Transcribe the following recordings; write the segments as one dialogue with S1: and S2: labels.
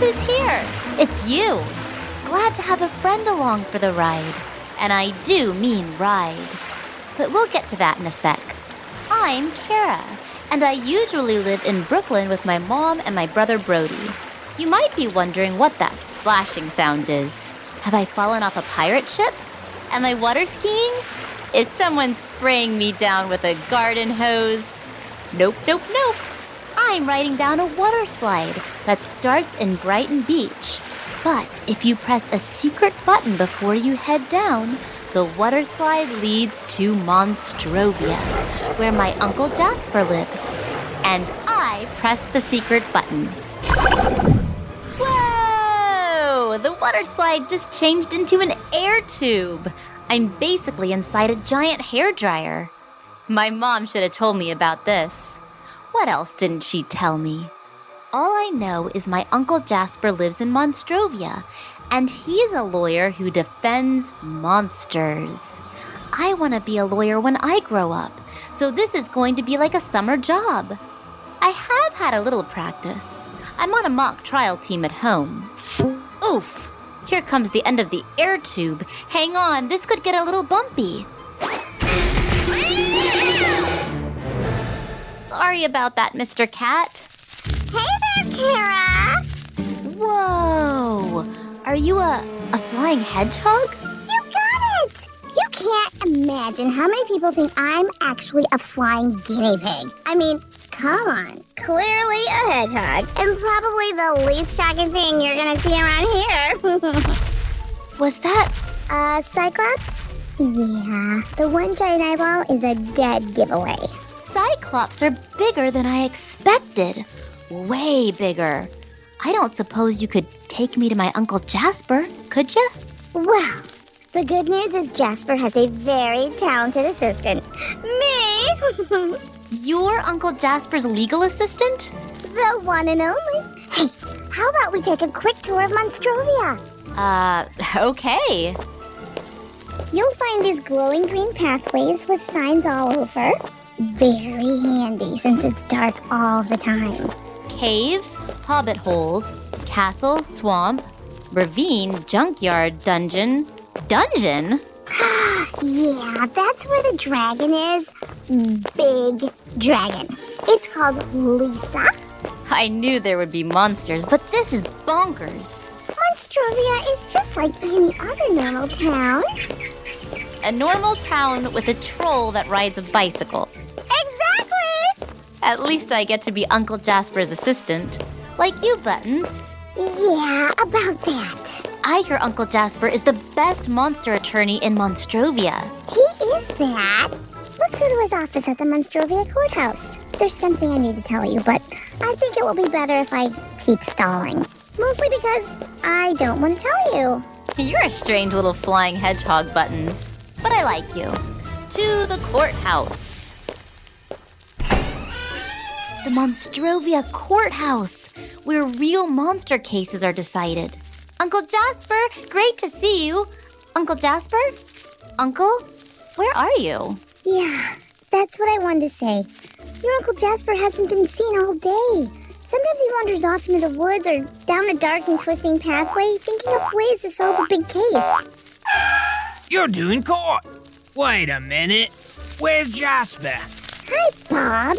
S1: who's here. It's you. Glad to have a friend along for the ride. And I do mean ride. But we'll get to that in a sec. I'm Kara, and I usually live in Brooklyn with my mom and my brother Brody. You might be wondering what that splashing sound is. Have I fallen off a pirate ship? Am I water skiing? Is someone spraying me down with a garden hose? Nope, nope, nope. I'm riding down a water slide that starts in Brighton Beach. But if you press a secret button before you head down, the water slide leads to Monstrovia, where my Uncle Jasper lives. And I press the secret button. Whoa! The water slide just changed into an air tube. I'm basically inside a giant hair dryer. My mom should have told me about this. What else didn't she tell me? All I know is my Uncle Jasper lives in Monstrovia, and he's a lawyer who defends monsters. I want to be a lawyer when I grow up, so this is going to be like a summer job. I have had a little practice. I'm on a mock trial team at home. Oof! Here comes the end of the air tube. Hang on, this could get a little bumpy. Sorry about that, Mr. Cat.
S2: Hey there, Kara!
S1: Whoa! Are you a, a flying hedgehog?
S2: You got it! You can't imagine how many people think I'm actually a flying guinea pig. I mean, come on. Clearly a hedgehog. And probably the least shocking thing you're gonna see around here.
S1: Was that
S2: a Cyclops? Yeah, the one giant eyeball is a dead giveaway.
S1: Cyclops are bigger than I expected. Way bigger. I don't suppose you could take me to my Uncle Jasper, could you?
S2: Well, the good news is Jasper has a very talented assistant. Me!
S1: Your Uncle Jasper's legal assistant?
S2: the one and only. Hey, how about we take a quick tour of Monstrovia?
S1: Uh, okay.
S2: You'll find these glowing green pathways with signs all over. Very handy since it's dark all the time.
S1: Caves, hobbit holes, castle, swamp, ravine, junkyard, dungeon. Dungeon?
S2: Yeah, that's where the dragon is. Big dragon. It's called Lisa.
S1: I knew there would be monsters, but this is bonkers.
S2: Monstrovia is just like any other normal town.
S1: A normal town with a troll that rides a bicycle. At least I get to be Uncle Jasper's assistant. Like you, Buttons.
S2: Yeah, about that.
S1: I hear Uncle Jasper is the best monster attorney in Monstrovia.
S2: He is that. Let's go to his office at the Monstrovia courthouse. There's something I need to tell you, but I think it will be better if I keep stalling. Mostly because I don't want to tell you.
S1: You're a strange little flying hedgehog, Buttons. But I like you. To the courthouse. The Monstrovia courthouse, where real monster cases are decided. Uncle Jasper, great to see you. Uncle Jasper? Uncle? Where are you?
S2: Yeah, that's what I wanted to say. Your Uncle Jasper hasn't been seen all day. Sometimes he wanders off into the woods or down a dark and twisting pathway, thinking up ways to solve a big case.
S3: You're doing court. Wait a minute. Where's Jasper?
S2: Hi, Bob.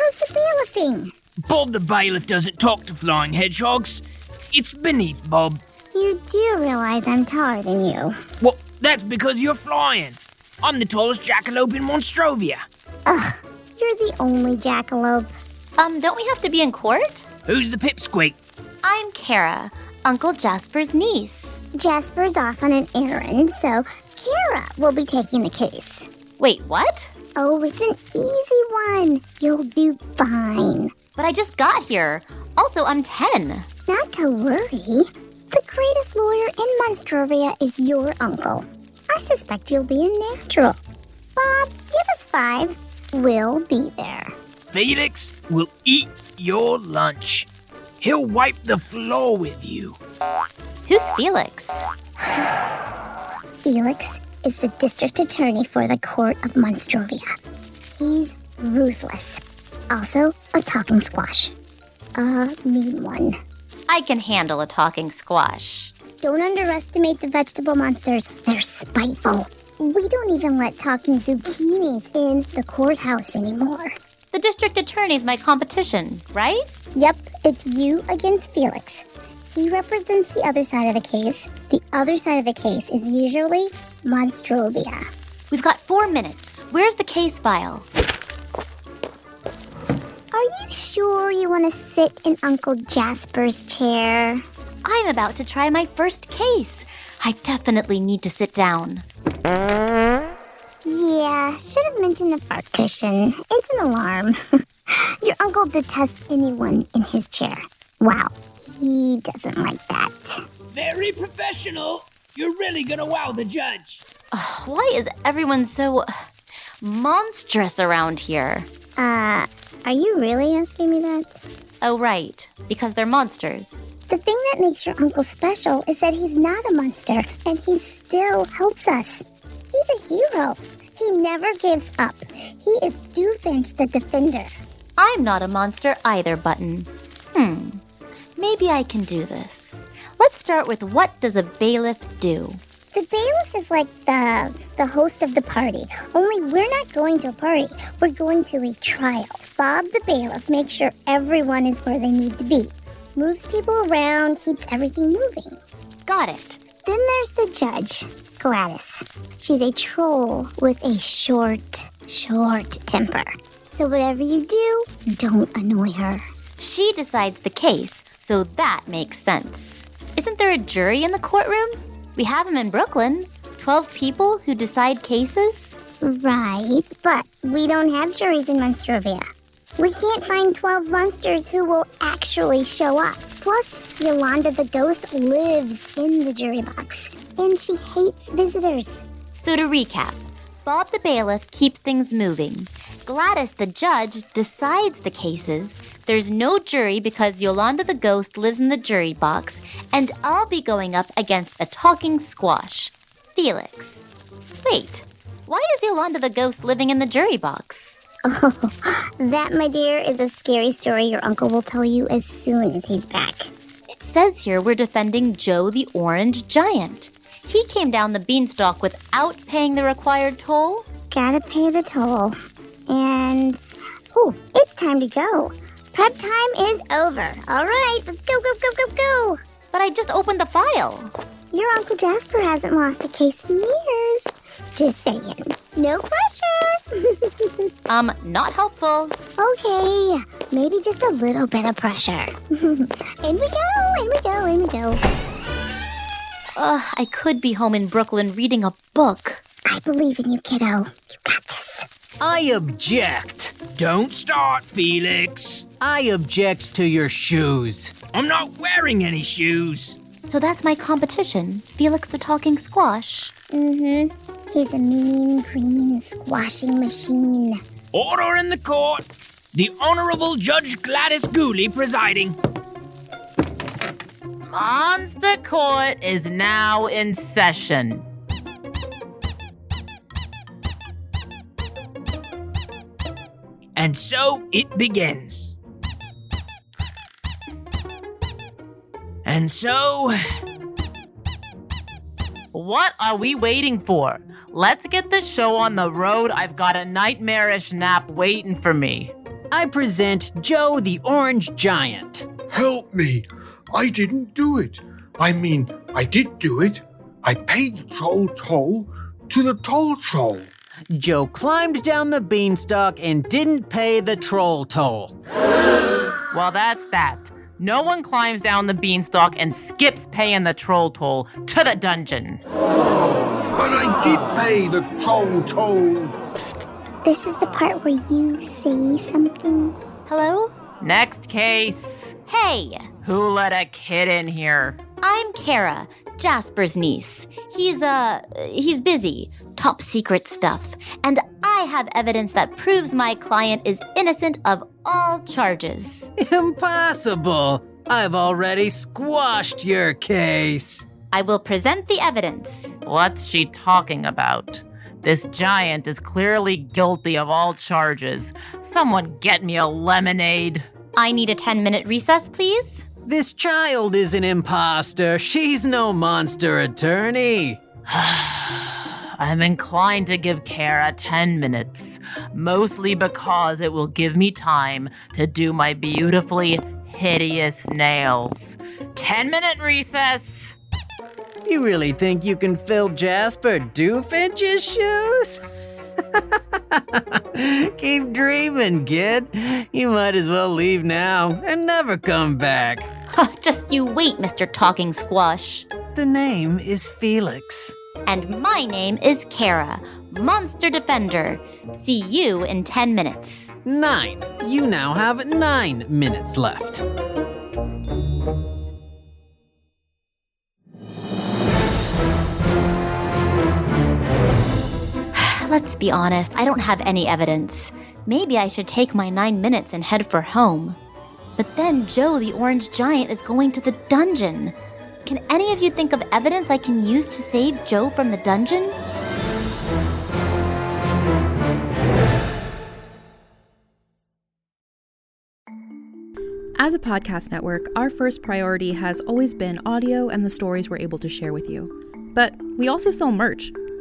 S2: How's the bailiffing?
S3: Bob the bailiff doesn't talk to flying hedgehogs. It's beneath Bob.
S2: You do realize I'm taller than you.
S3: Well, that's because you're flying. I'm the tallest jackalope in Monstrovia.
S2: Ugh, you're the only jackalope.
S1: Um, don't we have to be in court?
S3: Who's the pipsqueak?
S1: I'm Kara, Uncle Jasper's niece.
S2: Jasper's off on an errand, so Kara will be taking the case.
S1: Wait, what?
S2: Oh, it's an easy one. You'll do fine.
S1: But I just got here. Also, I'm 10.
S2: Not to worry. The greatest lawyer in Monstrovia is your uncle. I suspect you'll be a natural. Bob, give us five. We'll be there.
S3: Felix will eat your lunch. He'll wipe the floor with you.
S1: Who's Felix?
S2: Felix is the district attorney for the court of Monstrovia. He's ruthless. Also, a talking squash. A mean one.
S1: I can handle a talking squash.
S2: Don't underestimate the vegetable monsters. They're spiteful. We don't even let talking zucchinis in the courthouse anymore.
S1: The district attorney's my competition, right?
S2: Yep, it's you against Felix. He represents the other side of the case. The other side of the case is usually Monstrovia.
S1: We've got four minutes. Where's the case file?
S2: Are you sure you want to sit in Uncle Jasper's chair?
S1: I'm about to try my first case. I definitely need to sit down.
S2: Yeah, should have mentioned the fart cushion. It's an alarm. Your uncle detests anyone in his chair. Wow, he doesn't like that.
S3: Very professional. You're really gonna wow the judge.
S1: Why is everyone so monstrous around here?
S2: Uh, are you really asking me that?
S1: Oh, right, because they're monsters.
S2: The thing that makes your uncle special is that he's not a monster and he still helps us. He's a hero. He never gives up. He is Doofensh the Defender.
S1: I'm not a monster either, Button. Hmm, maybe I can do this. Let's start with what does a bailiff do?
S2: The bailiff is like the the host of the party. Only we're not going to a party. We're going to a trial. Bob the bailiff makes sure everyone is where they need to be. Moves people around, keeps everything moving.
S1: Got it.
S2: Then there's the judge, Gladys. She's a troll with a short, short temper. So whatever you do, don't annoy her.
S1: She decides the case, so that makes sense. Isn't there a jury in the courtroom? We have them in Brooklyn. 12 people who decide cases?
S2: Right, but we don't have juries in Monstrovia. We can't find 12 monsters who will actually show up. Plus, Yolanda the ghost lives in the jury box, and she hates visitors.
S1: So to recap, Bob the bailiff keeps things moving. Gladys the judge decides the cases. There's no jury because Yolanda the ghost lives in the jury box, and I'll be going up against a talking squash, Felix. Wait, why is Yolanda the ghost living in the jury box?
S2: Oh, That, my dear, is a scary story your uncle will tell you as soon as he's back.
S1: It says here we're defending Joe the Orange Giant. He came down the beanstalk without paying the required toll.
S2: Gotta pay the toll. And, oh, it's time to go. Prep time is over. All right, let's go, go, go, go, go.
S1: But I just opened the file.
S2: Your Uncle Jasper hasn't lost a case in years. Just saying. No pressure.
S1: Um, not helpful.
S2: okay, maybe just a little bit of pressure. in we go, in we go, in we go.
S1: Ugh, I could be home in Brooklyn reading a book.
S2: I believe in you, kiddo. You got this.
S4: I object.
S3: Don't start, Felix.
S4: I object to your shoes.
S3: I'm not wearing any shoes.
S1: So that's my competition, Felix the Talking Squash.
S2: Mm-hmm. He's a mean green squashing machine.
S3: Order in the court. The Honorable Judge Gladys Gooley presiding.
S5: Monster Court is now in session.
S3: And so it begins. And so,
S5: What are we waiting for? Let's get this show on the road. I've got a nightmarish nap waiting for me.
S4: I present Joe the Orange Giant.
S6: Help me! I didn't do it. I mean, I did do it. I paid the troll toll to the toll troll.
S4: Joe climbed down the beanstalk and didn't pay the troll toll.
S5: Well, that's that. No one climbs down the beanstalk and skips paying the troll toll to the dungeon.
S6: But I did pay the troll toll.
S2: This is the part where you say something.
S1: Hello?
S5: Next case.
S1: Hey,
S5: Who let a kid in here?
S1: I'm Kara, Jasper's niece. He's, uh, he's busy. Top secret stuff. And I have evidence that proves my client is innocent of all charges.
S4: Impossible! I've already squashed your case.
S1: I will present the evidence.
S5: What's she talking about? This giant is clearly guilty of all charges. Someone get me a lemonade.
S1: I need a 10 minute recess, please.
S4: This child is an imposter. She's no monster attorney.
S5: I'm inclined to give Kara 10 minutes, mostly because it will give me time to do my beautifully hideous nails. 10 minute recess.
S4: You really think you can fill Jasper Doofensh's shoes? Keep dreaming, kid. You might as well leave now and never come back.
S1: Just you wait, Mr. Talking Squash.
S4: The name is Felix.
S1: And my name is Kara, Monster Defender. See you in 10 minutes.
S4: Nine. You now have nine minutes left.
S1: Let's be honest, I don't have any evidence. Maybe I should take my nine minutes and head for home. But then Joe the Orange Giant is going to the dungeon. Can any of you think of evidence I can use to save Joe from the dungeon?
S7: As a podcast network, our first priority has always been audio and the stories we're able to share with you. But we also sell merch,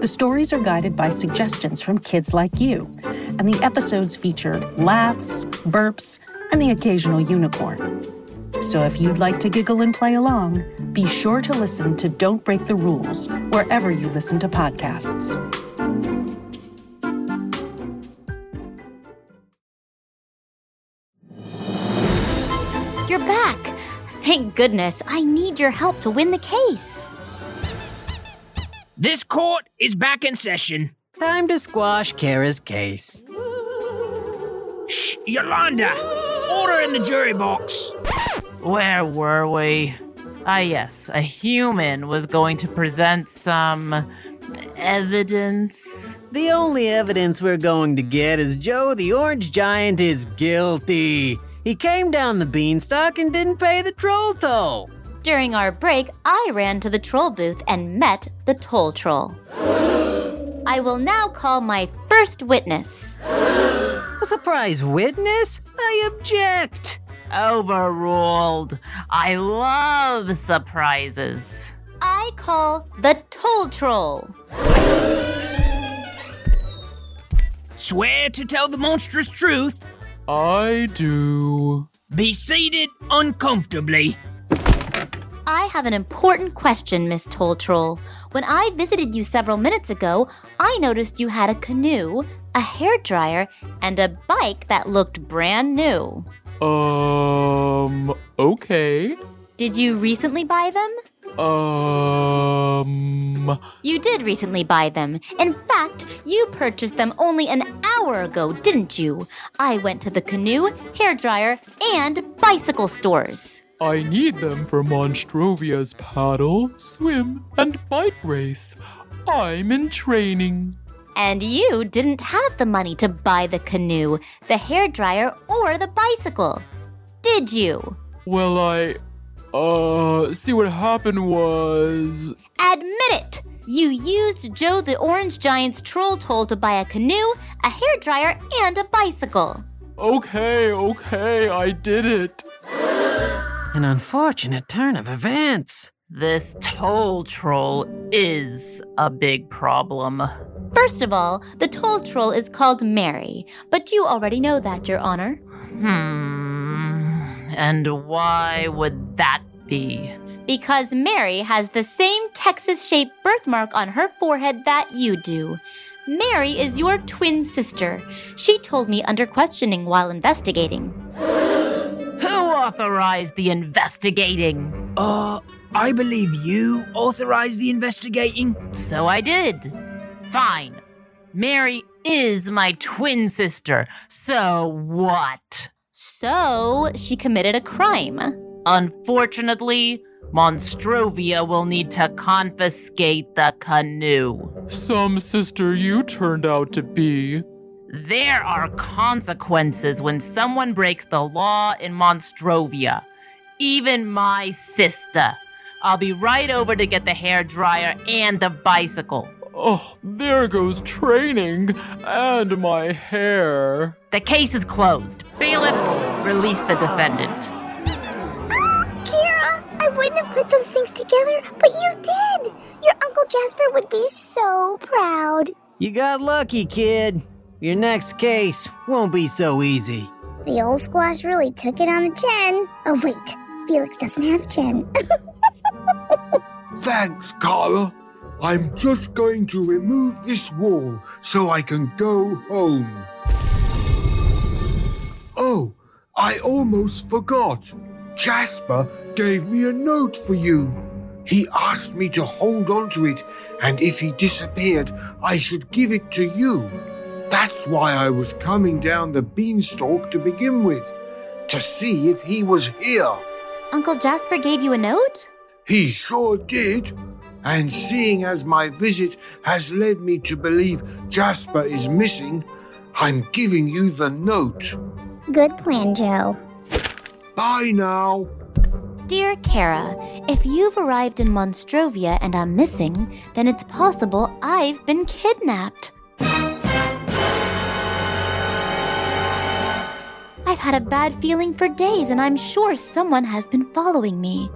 S8: The stories are guided by suggestions from kids like you, and the episodes feature laughs, burps, and the occasional unicorn. So if you'd like to giggle and play along, be sure to listen to Don't Break the Rules wherever you listen to podcasts.
S1: You're back. Thank goodness. I need your help to win the case.
S3: This court is back in session.
S4: Time to squash Kara's case.
S3: Shh, Yolanda! Order in the jury box.
S5: Where were we? Ah, yes, a human was going to present some evidence.
S4: The only evidence we're going to get is Joe the Orange Giant is guilty. He came down the beanstalk and didn't pay the troll toll.
S1: During our break, I ran to the troll booth and met the toll troll. I will now call my first witness.
S4: A surprise witness? I object.
S5: Overruled. I love surprises.
S1: I call the toll troll.
S3: Swear to tell the monstrous truth.
S9: I do.
S3: Be seated uncomfortably.
S1: I have an important question, Miss Toll Troll. When I visited you several minutes ago, I noticed you had a canoe, a hair dryer, and a bike that looked brand new.
S9: Um, okay.
S1: Did you recently buy them?
S9: Um,
S1: You did recently buy them. In fact, you purchased them only an hour ago, didn't you? I went to the canoe, hair dryer, and bicycle stores.
S9: I need them for Monstrovia's paddle, swim, and bike race. I'm in training.
S1: And you didn't have the money to buy the canoe, the hair dryer, or the bicycle. Did you?
S9: Well, I, uh, see what happened was.
S1: Admit it! You used Joe the Orange Giant's troll toll to buy a canoe, a hair dryer, and a bicycle.
S9: Okay, okay, I did it.
S4: An unfortunate turn of events.
S5: This toll troll is a big problem.
S1: First of all, the toll troll is called Mary, but do you already know that, Your Honor.
S5: Hmm. And why would that be?
S1: Because Mary has the same Texas shaped birthmark on her forehead that you do. Mary is your twin sister. She told me under questioning while investigating.
S5: Who authorized the investigating?
S3: Uh, I believe you authorized the investigating.
S5: So I did. Fine. Mary is my twin sister. So what?
S1: So, she committed a crime.
S5: Unfortunately, Monstrovia will need to confiscate the canoe.
S9: Some sister you turned out to be.
S5: There are consequences when someone breaks the law in Monstrovia. Even my sister. I'll be right over to get the hair dryer and the bicycle.
S9: Oh, there goes training and my hair.
S5: The case is closed. Bailiff, release the defendant.
S2: Kira, I wouldn't have put those things together, but you did. Your Uncle Jasper would be so proud.
S4: You got lucky, kid. Your next case won't be so easy.
S2: The old squash really took it on the chin. Oh, wait, Felix doesn't have a chin.
S6: Thanks, Carla. I'm just going to remove this wall so I can go home. Oh, I almost forgot. Jasper gave me a note for you. He asked me to hold on to it, and if he disappeared, I should give it to you. That's why I was coming down the beanstalk to begin with, to see if he was here.
S1: Uncle Jasper gave you a note?
S6: He sure did. And seeing as my visit has led me to believe Jasper is missing, I'm giving you the note.
S2: Good plan, Joe.
S6: Bye now.
S1: Dear Kara, if you've arrived in Monstrovia and I'm missing, then it's possible I've been kidnapped. Had a bad feeling for days, and I'm sure someone has been following me.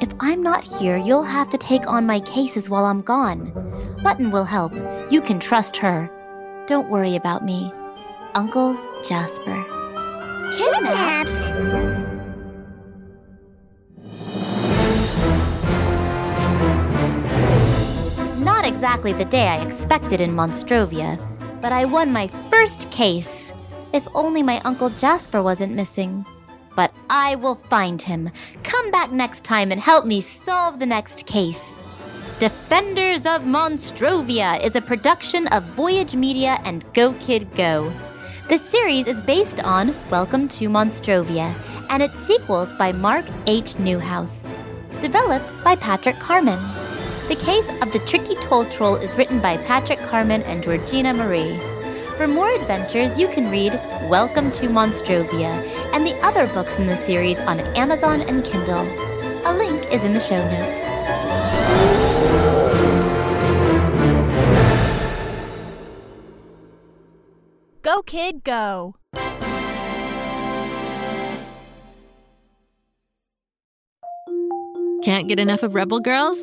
S1: If I'm not here, you'll have to take on my cases while I'm gone. Button will help. You can trust her. Don't worry about me. Uncle Jasper.
S2: Kidnapped?
S1: Not exactly the day I expected in Monstrovia, but I won my first case. If only my Uncle Jasper wasn't missing. But I will find him. Come back next time and help me solve the next case. Defenders of Monstrovia is a production of Voyage Media and Go Kid Go. The series is based on Welcome to Monstrovia and its sequels by Mark H. Newhouse. Developed by Patrick Carman. The case of the tricky toll troll is written by Patrick Carman and Georgina Marie. For more adventures, you can read Welcome to Monstrovia and the other books in the series on Amazon and Kindle. A link is in the show notes.
S10: Go, kid, go.
S11: Can't get enough of Rebel Girls?